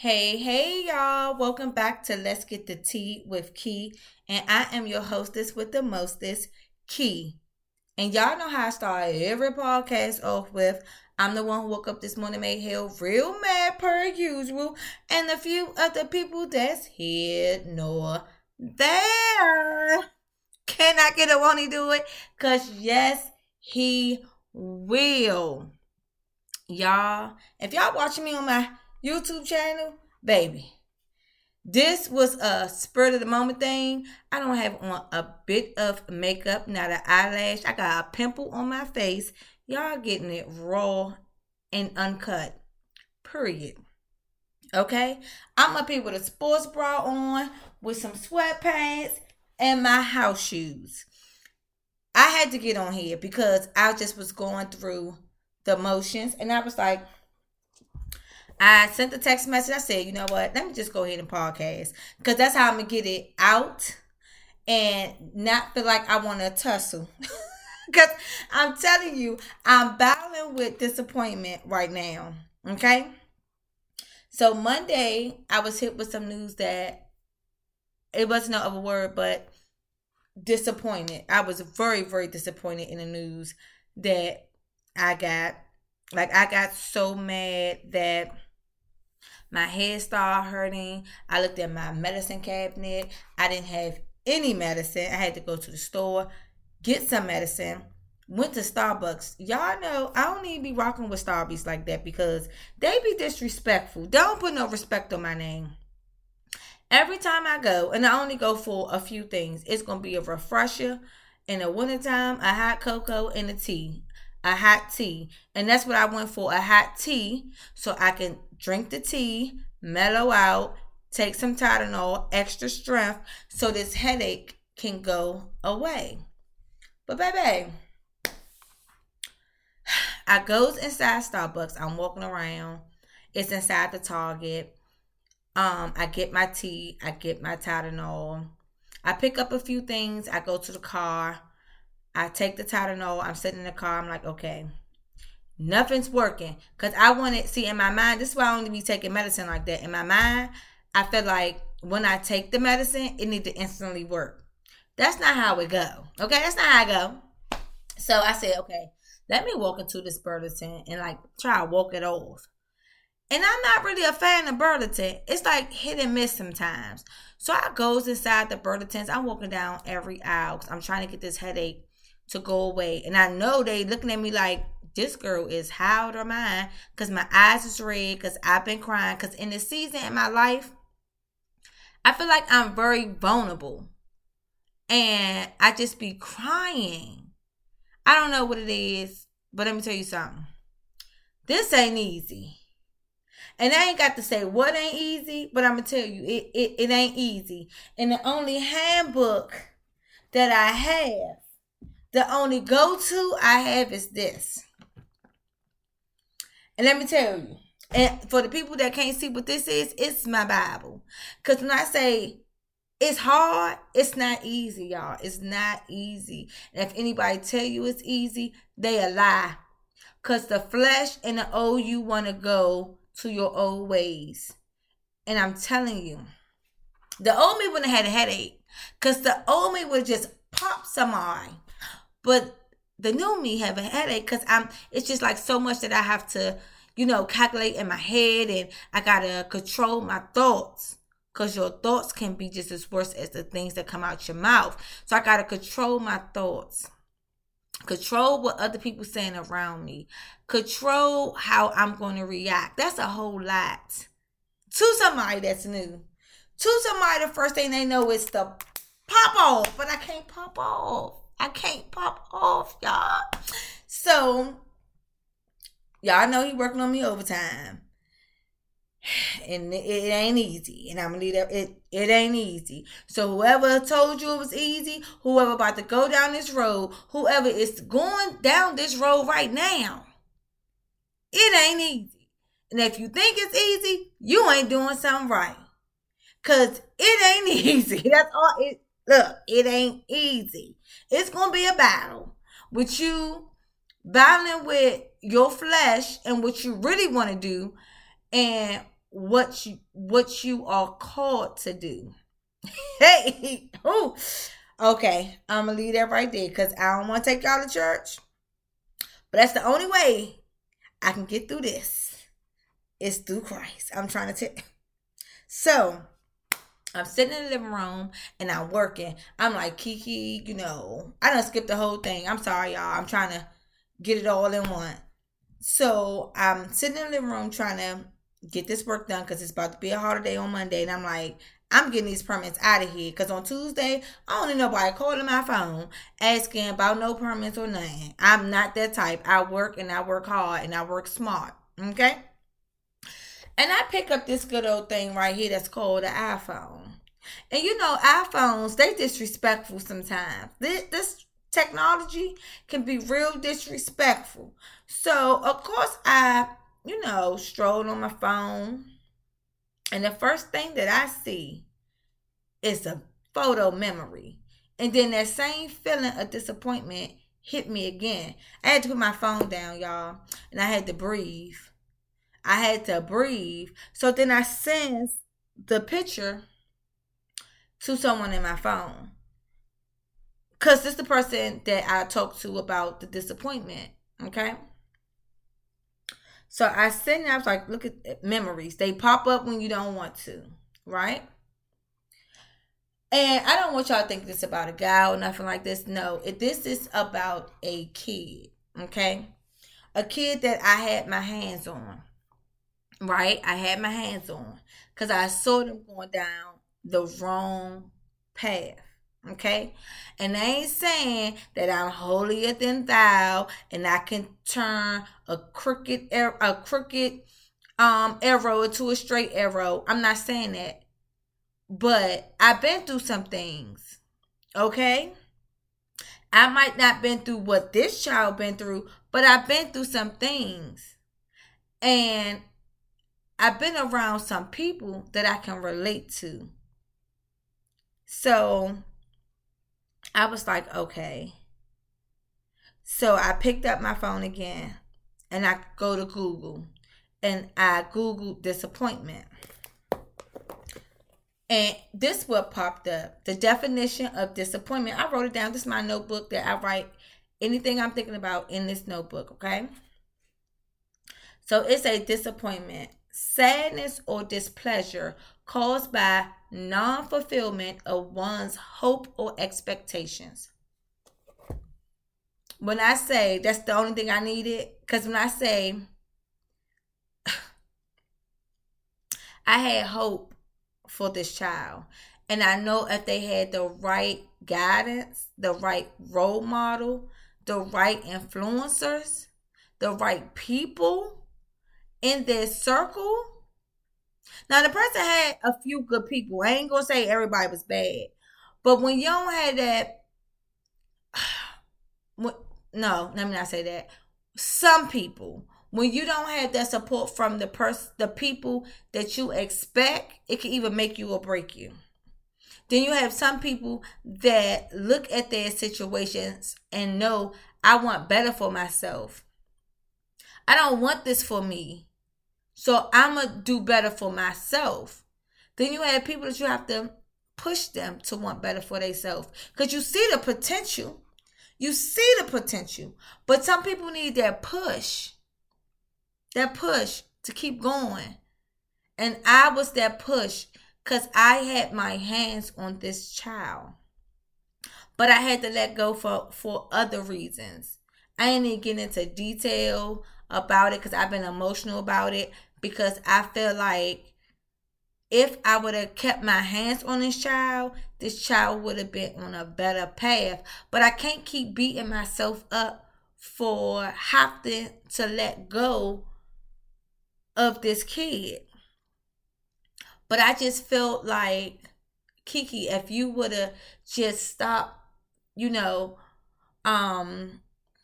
Hey, hey, y'all. Welcome back to Let's Get the Tea with Kee. And I am your hostess with the mostest, Kee. And y'all know how I start every podcast off with I'm the one who woke up this morning, made hell real mad per usual. And a few other people that's here nor there. Can I get a won't do it? Because yes, he will. Y'all, if y'all watching me on my YouTube channel, baby. This was a spur of the moment thing. I don't have on a bit of makeup, not an eyelash. I got a pimple on my face. Y'all getting it raw and uncut. Period. Okay? I'm up here with a sports bra on, with some sweatpants, and my house shoes. I had to get on here because I just was going through the motions and I was like, I sent the text message. I said, you know what? Let me just go ahead and podcast because that's how I'm gonna get it out and not feel like I want to tussle. Because I'm telling you, I'm battling with disappointment right now. Okay. So Monday, I was hit with some news that it wasn't no other word, but disappointed. I was very, very disappointed in the news that I got. Like I got so mad that my head started hurting. I looked at my medicine cabinet. I didn't have any medicine. I had to go to the store, get some medicine. Went to Starbucks. Y'all know I don't even be rocking with Starbucks like that because they be disrespectful. Don't put no respect on my name. Every time I go, and I only go for a few things, it's gonna be a refresher in the wintertime, a hot cocoa, and a tea a hot tea. And that's what I went for a hot tea so I can drink the tea, mellow out, take some Tylenol, extra strength so this headache can go away. But baby, I goes inside Starbucks. I'm walking around. It's inside the Target. Um, I get my tea. I get my Tylenol. I pick up a few things. I go to the car. I take the Tylenol. I'm sitting in the car. I'm like, okay, nothing's working. Because I wanted, see, in my mind, this is why I only be taking medicine like that. In my mind, I feel like when I take the medicine, it need to instantly work. That's not how it go. Okay, that's not how I go. So I said, okay, let me walk into this Burlington and like try to walk it off. And I'm not really a fan of Burlington. It's like hit and miss sometimes. So I goes inside the Burlingtons. I'm walking down every aisle. because I'm trying to get this headache to go away. And I know they looking at me like this girl is how or mine because my eyes is red because I've been crying because in the season in my life, I feel like I'm very vulnerable and I just be crying. I don't know what it is, but let me tell you something. This ain't easy. And I ain't got to say what ain't easy, but I'm gonna tell you it, it, it ain't easy. And the only handbook that I have the only go to I have is this. And let me tell you, and for the people that can't see what this is, it's my Bible. Because when I say it's hard, it's not easy, y'all. It's not easy. And if anybody tell you it's easy, they a lie. Because the flesh and the old you want to go to your old ways. And I'm telling you, the old me wouldn't have had a headache. Because the old me would just pop some eye but the new me have a headache because I'm it's just like so much that I have to, you know, calculate in my head and I gotta control my thoughts. Cause your thoughts can be just as worse as the things that come out your mouth. So I gotta control my thoughts. Control what other people saying around me. Control how I'm gonna react. That's a whole lot. To somebody that's new. To somebody the first thing they know is to pop off. But I can't pop off. I can't pop off, y'all. So, y'all know he working on me overtime. And it, it ain't easy. And I'm gonna leave it it ain't easy. So whoever told you it was easy, whoever about to go down this road, whoever is going down this road right now, it ain't easy. And if you think it's easy, you ain't doing something right. Cause it ain't easy. That's all it look, it ain't easy. It's going to be a battle with you battling with your flesh and what you really want to do and what you what you are called to do. hey, oh, okay. I'm gonna leave that right there because I don't want to take y'all to church. But that's the only way I can get through this. It's through Christ. I'm trying to tell. So I'm sitting in the living room and I'm working. I'm like, Kiki, you know, I don't skip the whole thing. I'm sorry, y'all. I'm trying to get it all in one. So I'm sitting in the living room trying to get this work done because it's about to be a holiday on Monday. And I'm like, I'm getting these permits out of here because on Tuesday, I don't need nobody calling my phone asking about no permits or nothing. I'm not that type. I work and I work hard and I work smart. Okay? And I pick up this good old thing right here that's called the iPhone. And you know, iPhones, they disrespectful sometimes. This, this technology can be real disrespectful. So, of course, I, you know, strolled on my phone. And the first thing that I see is a photo memory. And then that same feeling of disappointment hit me again. I had to put my phone down, y'all, and I had to breathe. I had to breathe. So then I sent the picture to someone in my phone. Cause it's the person that I talked to about the disappointment. Okay. So I sent I was like, look at memories. They pop up when you don't want to, right? And I don't want y'all to think this about a guy or nothing like this. No, if this is about a kid, okay? A kid that I had my hands on right? I had my hands on because I saw them going down the wrong path. Okay, and I ain't saying that I'm holier than thou, and I can turn a crooked a crooked um arrow into a straight arrow. I'm not saying that, but I've been through some things. Okay, I might not been through what this child been through, but I've been through some things, and I've been around some people that I can relate to. So I was like, okay. So I picked up my phone again and I go to Google and I Googled disappointment. And this what popped up. The definition of disappointment. I wrote it down. This is my notebook that I write anything I'm thinking about in this notebook, okay? So it's a disappointment sadness or displeasure caused by non fulfillment of one's hope or expectations. When I say that's the only thing I needed, because when I say I had hope for this child, and I know if they had the right guidance, the right role model, the right influencers, the right people, in their circle. Now the person had a few good people. I ain't gonna say everybody was bad, but when you don't have that, no, let me not say that. Some people, when you don't have that support from the person, the people that you expect, it can even make you or break you. Then you have some people that look at their situations and know I want better for myself. I don't want this for me. So I'm going to do better for myself. Then you have people that you have to push them to want better for themselves because you see the potential. You see the potential. But some people need that push, that push to keep going. And I was that push because I had my hands on this child. But I had to let go for, for other reasons. I ain't even get into detail about it because I've been emotional about it because I feel like if I would have kept my hands on this child, this child would have been on a better path. But I can't keep beating myself up for having to let go of this kid. But I just felt like, Kiki, if you would have just stopped, you know, um,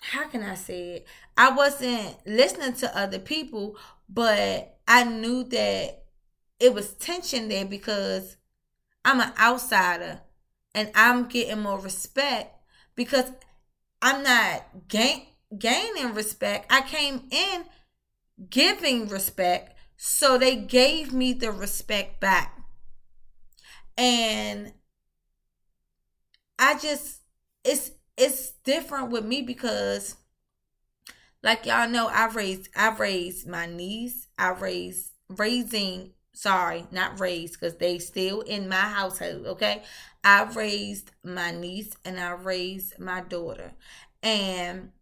how can I say it? I wasn't listening to other people, but I knew that it was tension there because I'm an outsider and I'm getting more respect because I'm not gain, gaining respect. I came in giving respect So they gave me the respect back. And I just it's it's different with me because like y'all know I've raised I've raised my niece, I've raised raising sorry, not raised because they still in my household, okay? I've raised my niece and I raised my daughter. And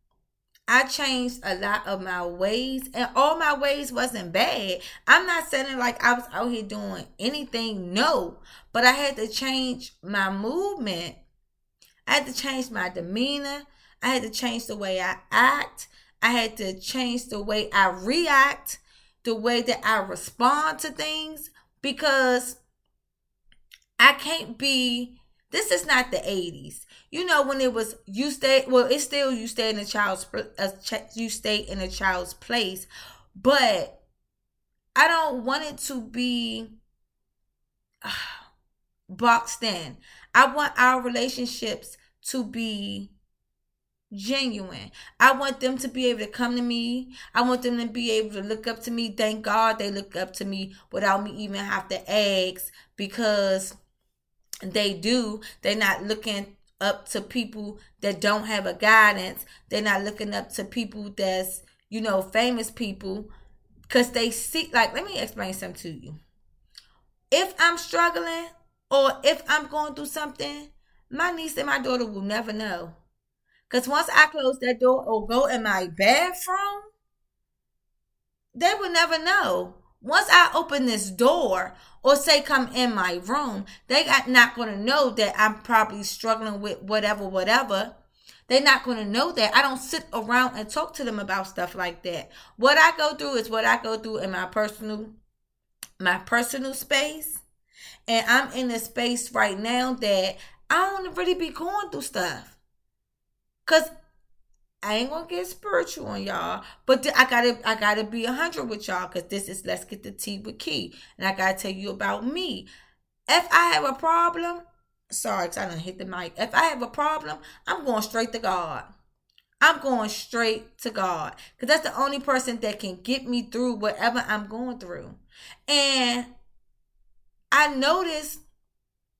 I changed a lot of my ways, and all my ways wasn't bad. I'm not saying like I was out here doing anything, no, but I had to change my movement. I had to change my demeanor. I had to change the way I act. I had to change the way I react, the way that I respond to things, because I can't be. This is not the 80s you know when it was you stay well it's still you stay in a child's you stay in a child's place but i don't want it to be uh, boxed in i want our relationships to be genuine. I want them to be able to come to me. I want them to be able to look up to me. Thank God they look up to me without me even have to ask because they do. They're not looking up to people that don't have a guidance. They're not looking up to people that's, you know, famous people because they see, like, let me explain something to you. If I'm struggling or if I'm going through something, my niece and my daughter will never know. Because once I close that door or go in my bathroom, they will never know. Once I open this door or say come in my room, they got not going to know that I'm probably struggling with whatever, whatever. They're not going to know that. I don't sit around and talk to them about stuff like that. What I go through is what I go through in my personal my personal space. And I'm in a space right now that I don't really be going through stuff. Cause I ain't gonna get spiritual on y'all, but th- I gotta I gotta be hundred with y'all because this is let's get the tea with Kee, and I gotta tell you about me. If I have a problem, sorry, cause I don't hit the mic. If I have a problem, I'm going straight to God. I'm going straight to God because that's the only person that can get me through whatever I'm going through. And I notice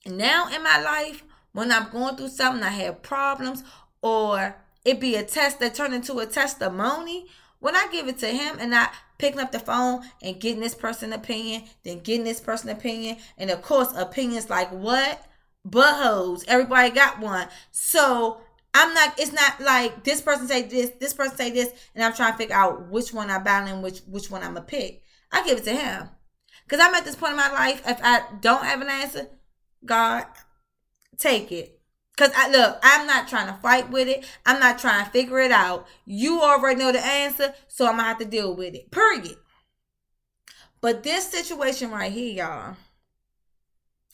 now in my life when I'm going through something, I have problems or it be a test that turned into a testimony. When I give it to him and not picking up the phone and getting this person opinion, then getting this person opinion, and of course opinions like what? Buttholes. Everybody got one. So I'm not. It's not like this person say this, this person say this, and I'm trying to figure out which one I'm battling, which which one I'm gonna pick. I give it to him because I'm at this point in my life. If I don't have an answer, God, take it. Cause I look, I'm not trying to fight with it. I'm not trying to figure it out. You already know the answer, so I'm gonna have to deal with it. Period. But this situation right here, y'all,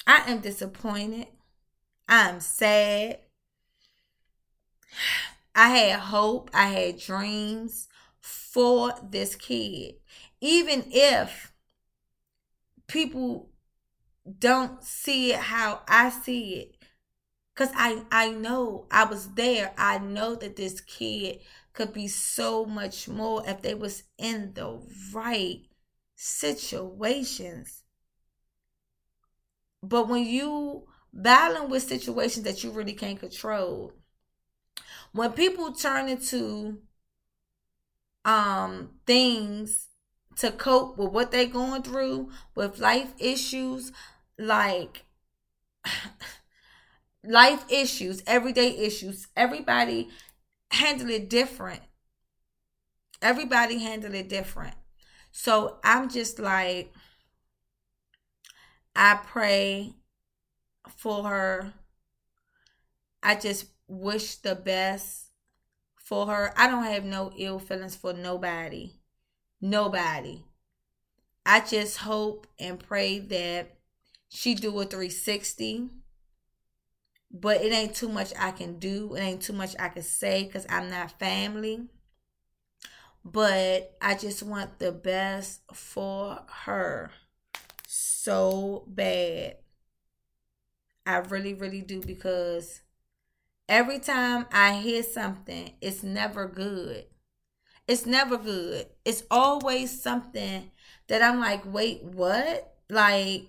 I am disappointed. I'm sad. I had hope. I had dreams for this kid. Even if people don't see it how I see it, Cause I I know I was there. I know that this kid could be so much more if they was in the right situations. But when you battling with situations that you really can't control, when people turn into um things to cope with what they're going through with life issues like life issues, everyday issues. Everybody handle it different. Everybody handle it different. So I'm just like, I pray for her. I just wish the best for her. I don't have no ill feelings for nobody. Nobody. I just hope and pray that she do a 360 but it ain't too much I can do. It ain't too much I can say because I'm not family. But I just want the best for her so bad. I really, really do because every time I hear something, it's never good. It's never good. It's always something that I'm like, wait, what? Like,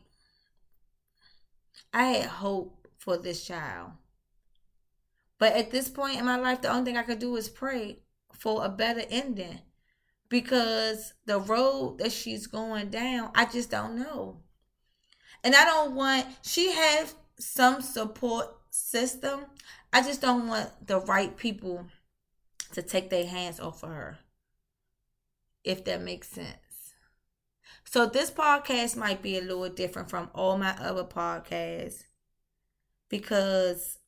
I had hope for this child. But at this point in my life, the only thing I could do is pray for a better ending because the road that she's going down, I just don't know. And I don't want, she has some support system. I just don't want the right people to take their hands off of her, if that makes sense. So this podcast might be a little different from all my other podcasts because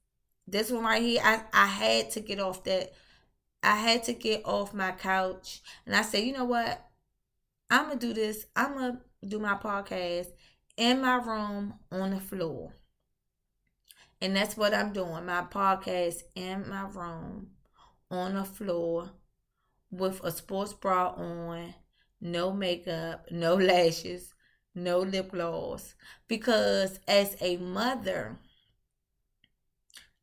this one right here, I, I had to get off that. I had to get off my couch and I said, you know what? I'm going to do this. I'm going to do my podcast in my room on the floor. And that's what I'm doing. My podcast in my room on the floor with a sports bra on no makeup, no lashes, no lip gloss. Because as a mother,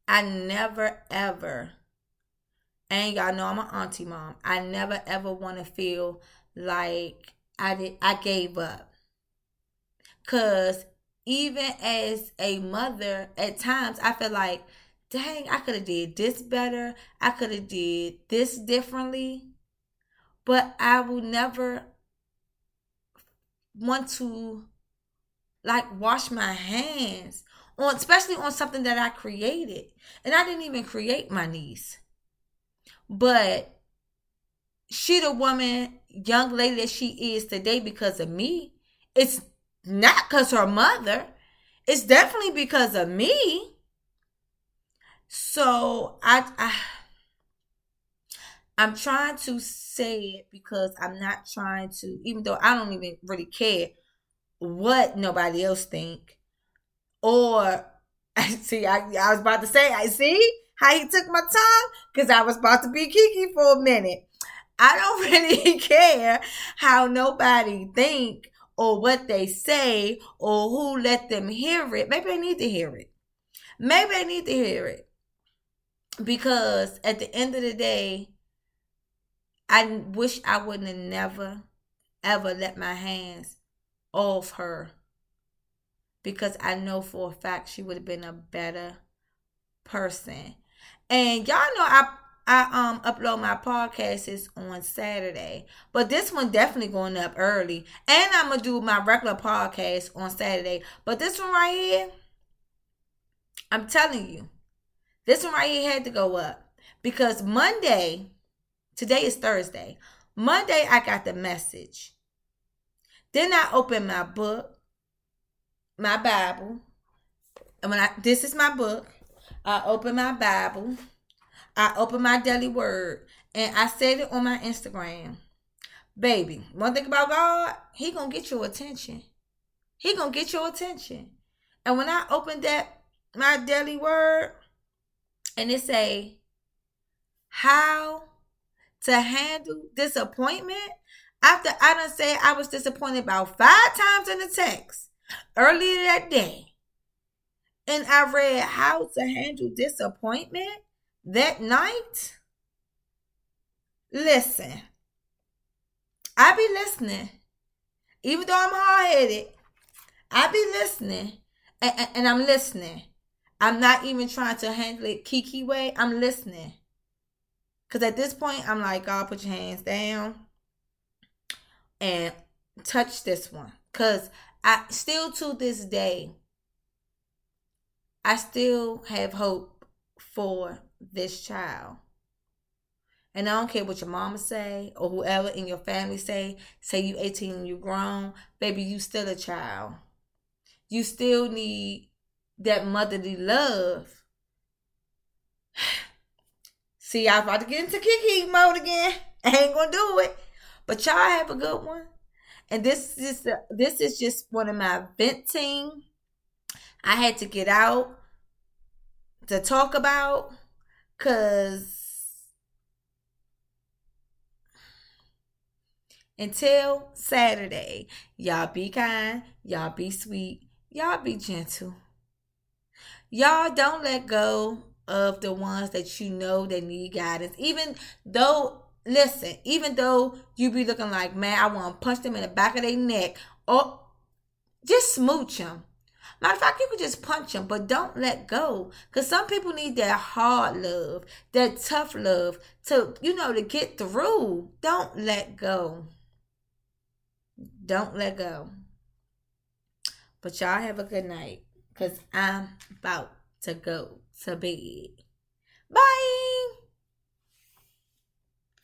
I never ever, and y'all know I'm an auntie mom, I never ever want to feel like I did I gave up. Cause even as a mother, at times I feel like, dang, I could have did this better. I could have did this differently. But I will never want to like wash my hands on especially on something that I created. And I didn't even create my niece. But she the woman, young lady that she is today because of me. It's not because her mother. It's definitely because of me. So I, I I'm trying to say it because I'm not trying to, even though I don't even really care what nobody else think. Or see, I, I was about to say, I see how he took my time because I was about to be Kiki for a minute. I don't really care how nobody think or what they say or who let them hear it. Maybe they need to hear it. Maybe they need to hear it. Because at the end of the day, I wish I wouldn't have never, ever let my hands off her. Because I know for a fact she would have been a better person. And y'all know I I um upload my podcasts on Saturday, but this one definitely going up early. And I'm gonna do my regular podcast on Saturday. But this one right here, I'm telling you, this one right here had to go up because Monday, today is Thursday. Monday I got the message. Then I opened my book, my Bible, and when I this is my book, I open my Bible I open my daily word and I said it on my Instagram. Baby, one thing about God, He gonna get your attention. He gonna get your attention. And when I opened that my daily word, and it say how to handle disappointment after I done said I was disappointed about five times in the text earlier that day. And I read how to handle disappointment that night, listen, I be listening. Even though I'm hard headed, I be listening and, and, and, I'm listening. I'm not even trying to handle it Kiki way. I'm listening. Because at this point, I'm like, God, put your hands down and touch this one. Because I still to this day, I still have hope for this child. And I don't care what your mama say or whoever in your family say, say you 18 and you grown, baby, you still a child. You still need that motherly love. See, I was about to get into Kiki mode again. I ain't gonna do it. But y'all have a good one. And this is this is just one of my venting. I had to get out to talk about Cause until Saturday, y'all be kind, y'all be sweet, y'all be gentle. Y'all don't let go of the ones that you know that need guidance. Even though listen, even though you be looking like, man, I want to punch them in the back of their neck, or just smooch them. Matter of fact, you could just punch them, but don't let go. Because some people need that hard love, that tough love to, you know, to get through. Don't let go. Don't let go. But y'all have a good night. Because I'm about to go to bed. Bye.